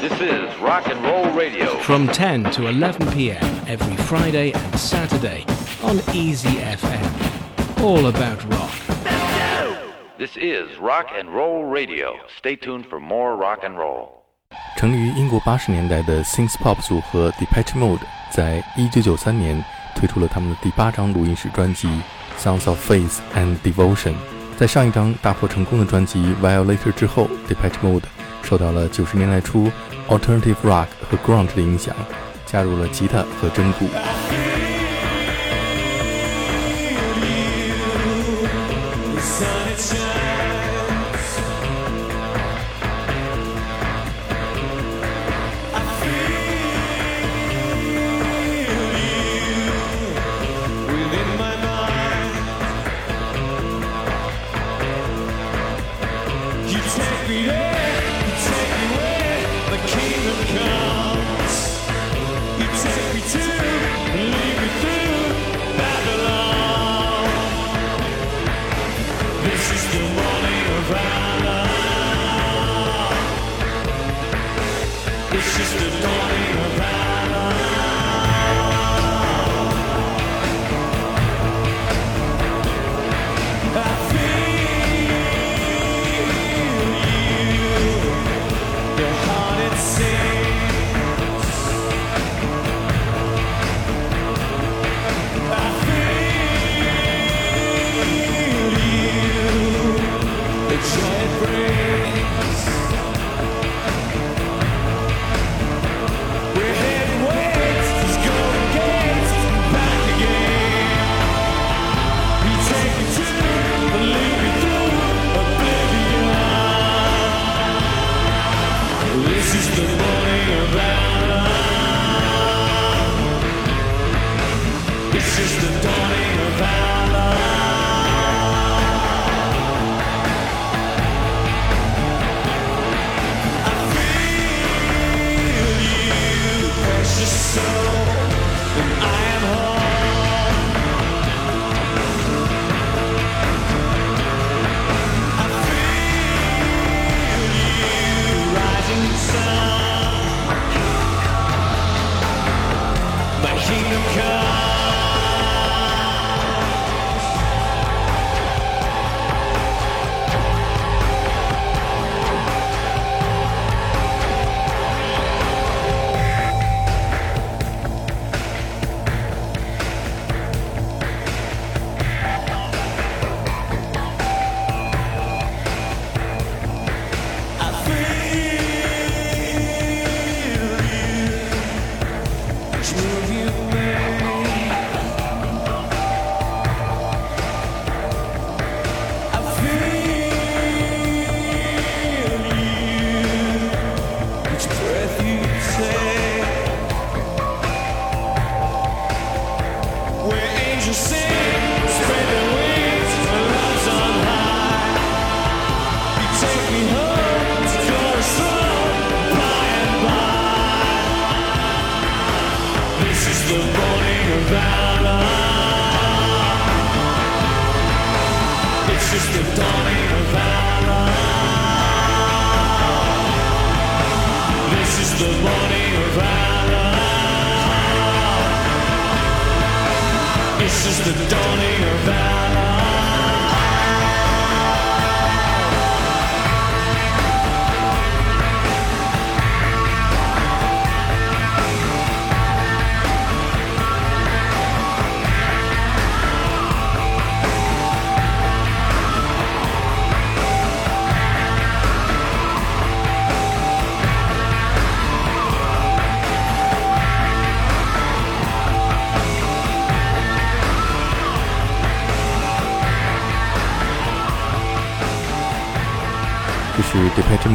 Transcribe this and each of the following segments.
This is Rock and Roll Radio. From 10 to 11 p.m. every Friday and Saturday on Easy FM. All about rock. This is Rock and Roll Radio. Stay tuned for more rock and roll. 成于英国八十年代的 synth pop 组合 Depeche Mode 在一九九三年推出了他们的第八张录音室专辑《Songs of Faith and Devotion》。在上一张大获成功的专辑《Violator》之后，Depeche Mode 受到了九十年代初 Alternative Rock 和 Grunge 的影响，加入了吉他和真鼓。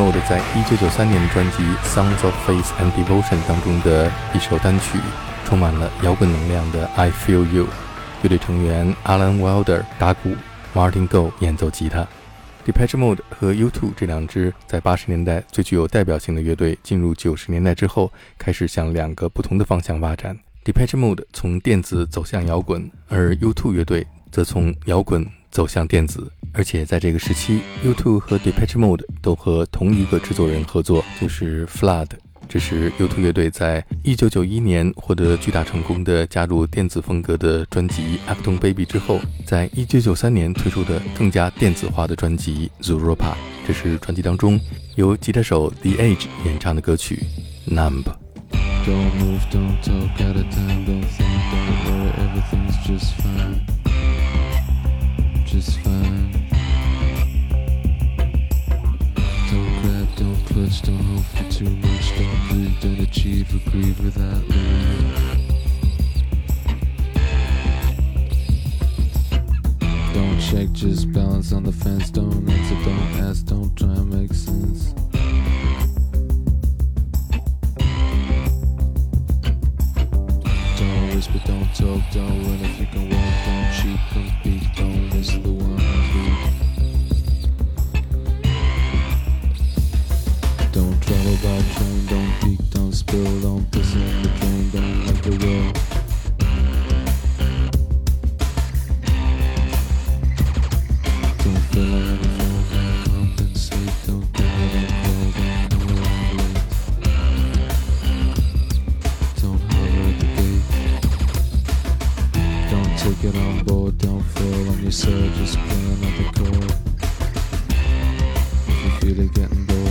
Mode 在1993年的专辑《Songs of Faith and Devotion》当中的一首单曲，充满了摇滚能量的《I Feel You》。乐队成员 Alan Wilder 打鼓，Martin Gore 演奏吉他。Depeche Mode 和 U2 这两支在80年代最具有代表性的乐队，进入90年代之后，开始向两个不同的方向发展。Depeche Mode 从电子走向摇滚，而 U2 乐队则从摇滚走向电子。而且在这个时期，U2 和 Depeche Mode 都和同一个制作人合作，就是 Flood 这是 U2 乐队在1991年获得巨大成功的加入电子风格的专辑《Acton Baby》之后，在1993年推出的更加电子化的专辑《Zuropa》。这是专辑当中由吉他手 The Age 演唱的歌曲《Numb》。Clutch, don't grab, don't push, don't hope for too much, don't plead, don't achieve or grieve without leave. Don't check, just balance on the fence, don't answer, don't ask, don't try and make sense. Don't whisper, don't talk, don't win if you can walk, don't cheat, it on board, don't fall on your surge, just play another chord. If you feel it getting bored.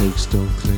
Drive, don't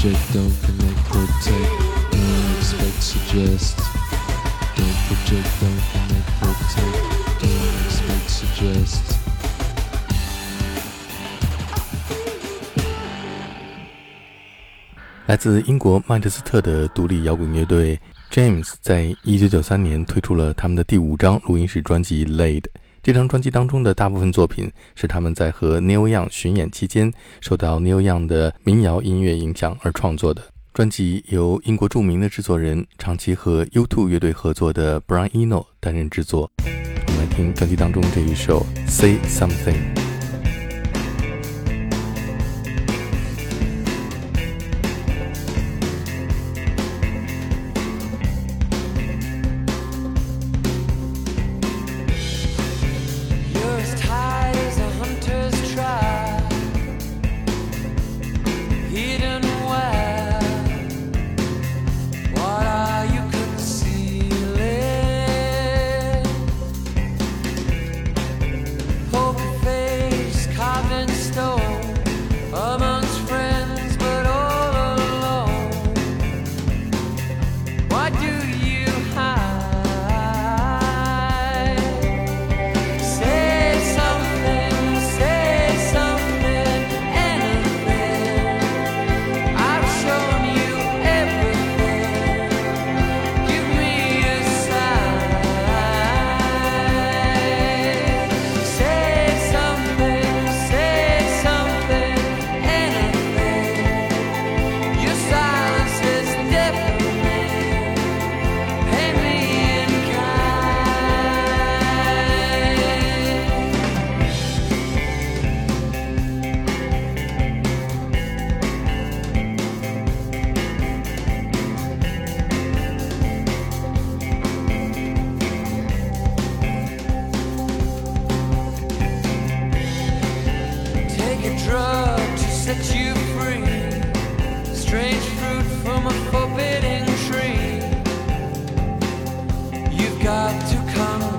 project, don't connect, protect, don't expect, suggest. Don't project, don't connect, protect, don't expect, suggest. 来自英国曼彻斯特的独立摇滚乐队 James 在一九九三年推出了他们的第五张录音室专辑《Laid》。 这张专辑当中的大部分作品是他们在和 Neil Young 巡演期间受到 Neil Young 的民谣音乐影响而创作的。专辑由英国著名的制作人、长期和 U2 乐队合作的 Brian Eno 担任制作。我们来听专辑当中这一首《Say Something》。Come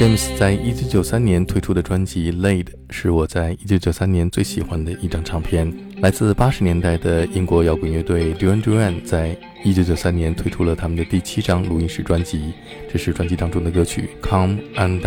James 在一九九三年推出的专辑《Laid》是我在一九九三年最喜欢的一张唱片。来自八十年代的英国摇滚乐队 Duran Duran 在一九九三年推出了他们的第七张录音室专辑，这是专辑当中的歌曲《Come and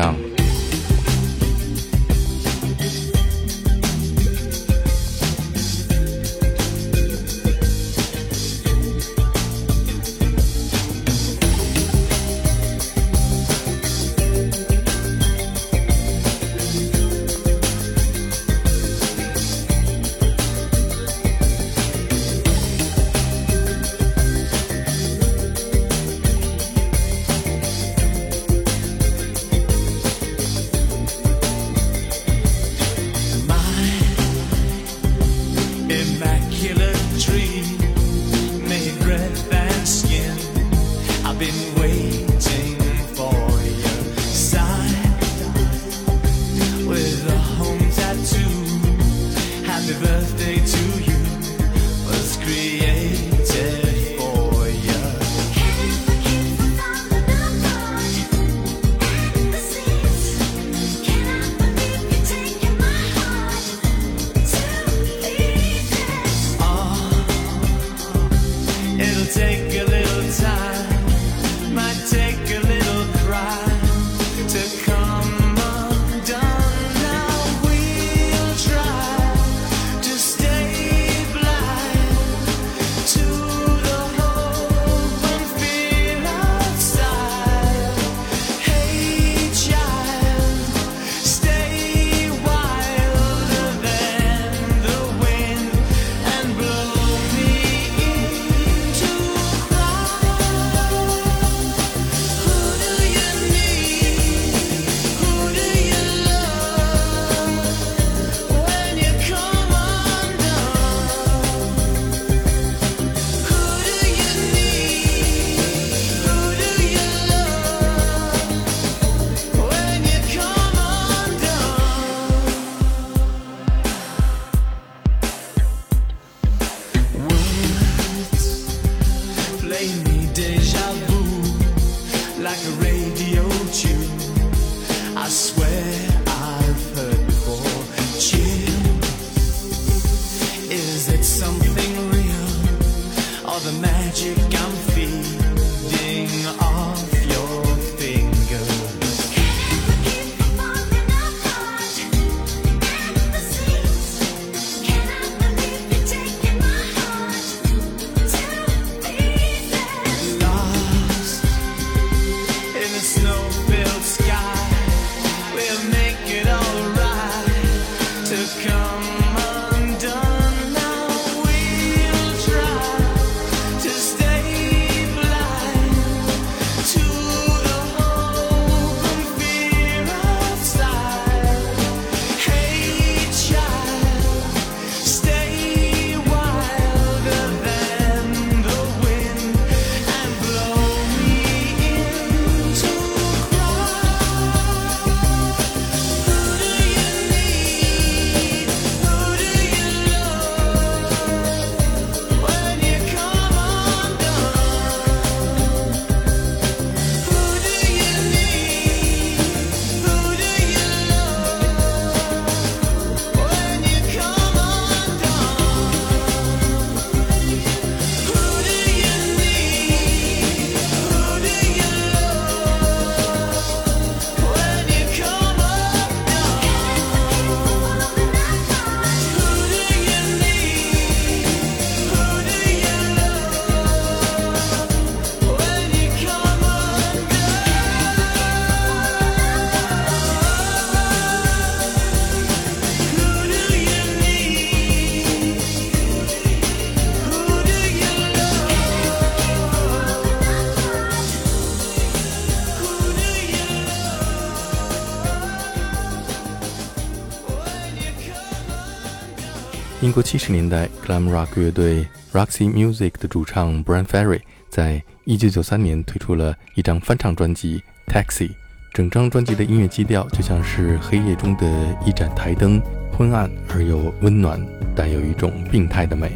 国七十年代 glam rock 乐队 Roxy Music 的主唱 Brian Ferry 在一九九三年推出了一张翻唱专辑《Taxi》，整张专辑的音乐基调就像是黑夜中的一盏台灯，昏暗而又温暖，带有一种病态的美。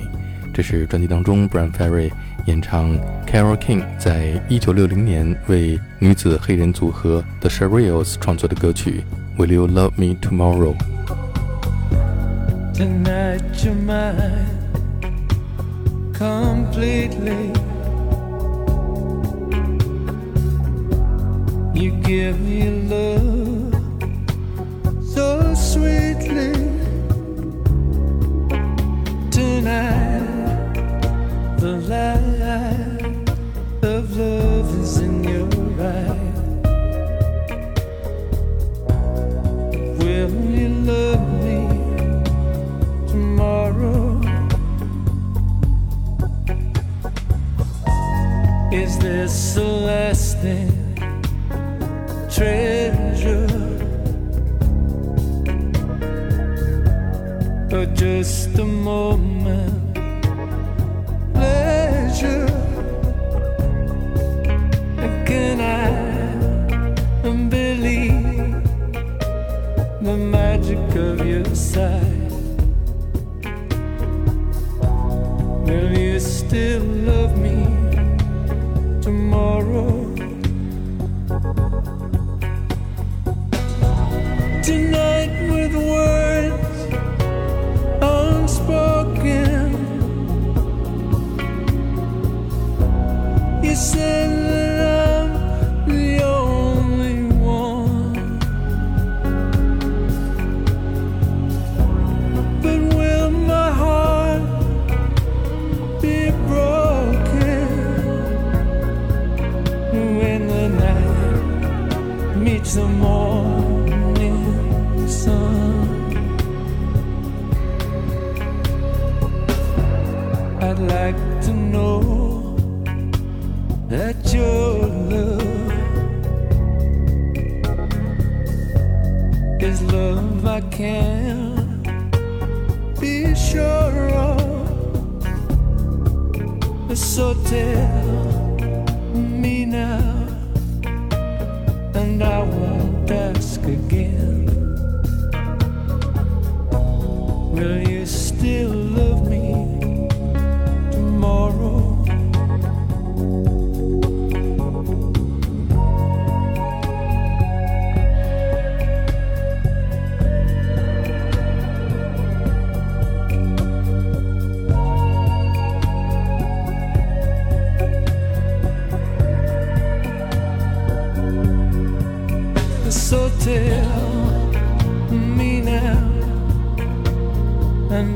这是专辑当中 Brian Ferry 演唱 Carole King 在一九六零年为女子黑人组合 The Shirelles 创作的歌曲《Will You Love Me Tomorrow》。Tonight you're mine completely. You give me love so sweetly. Tonight, the light of love is in your eyes. Will you love me? This lasting treasure? Or just a moment pleasure? Can I believe the magic of your sight?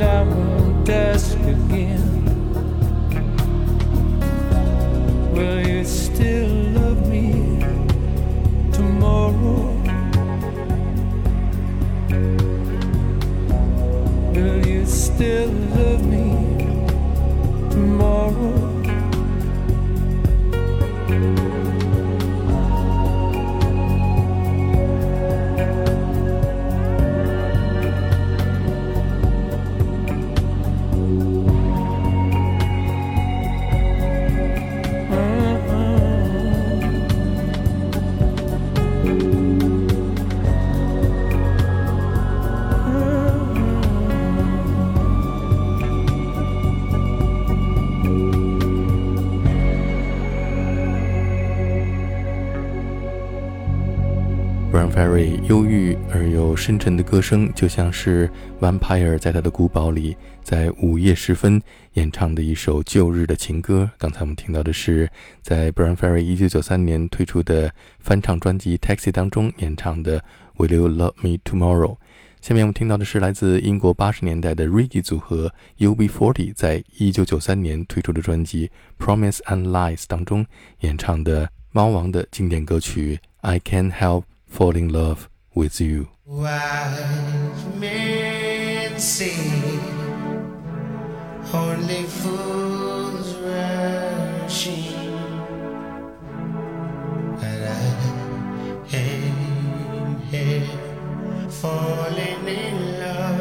não the 忧郁而又深沉的歌声，就像是 Vampire 在他的古堡里，在午夜时分演唱的一首旧日的情歌。刚才我们听到的是在 Brian Ferry 1993年推出的翻唱专辑《Taxi》当中演唱的《Will You Love Me Tomorrow》。下面我们听到的是来自英国八十年代的 Reggae 组合 UB40 在1993年推出的专辑《Promise and Lies》当中演唱的猫王的经典歌曲《I Can't Help Falling in Love with You》。Wise men say only fools rush in, but I am here falling in love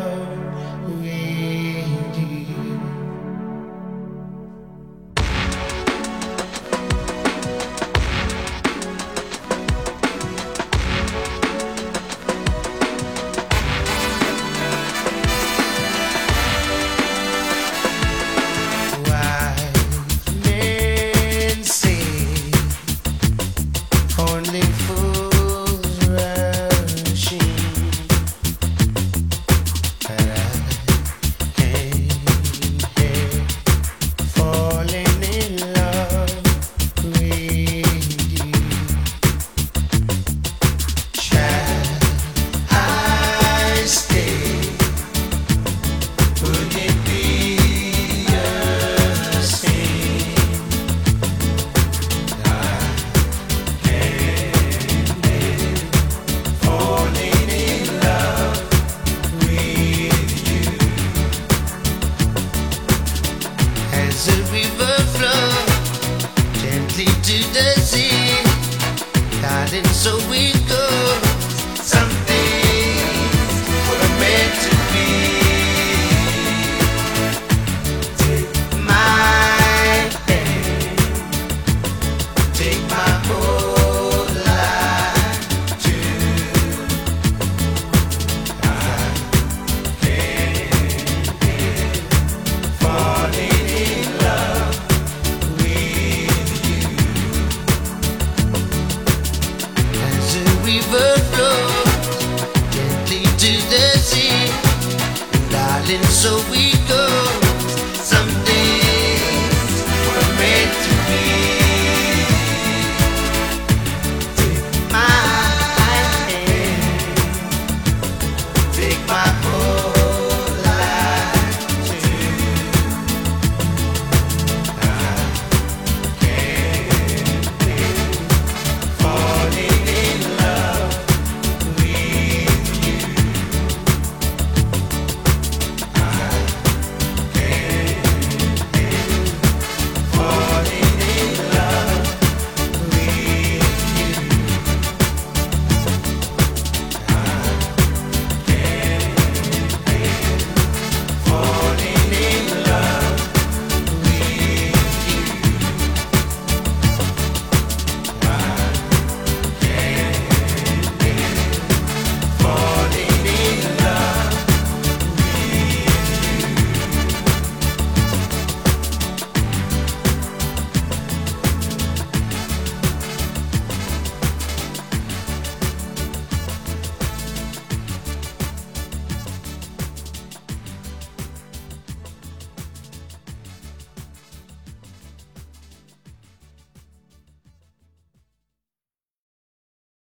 so weak.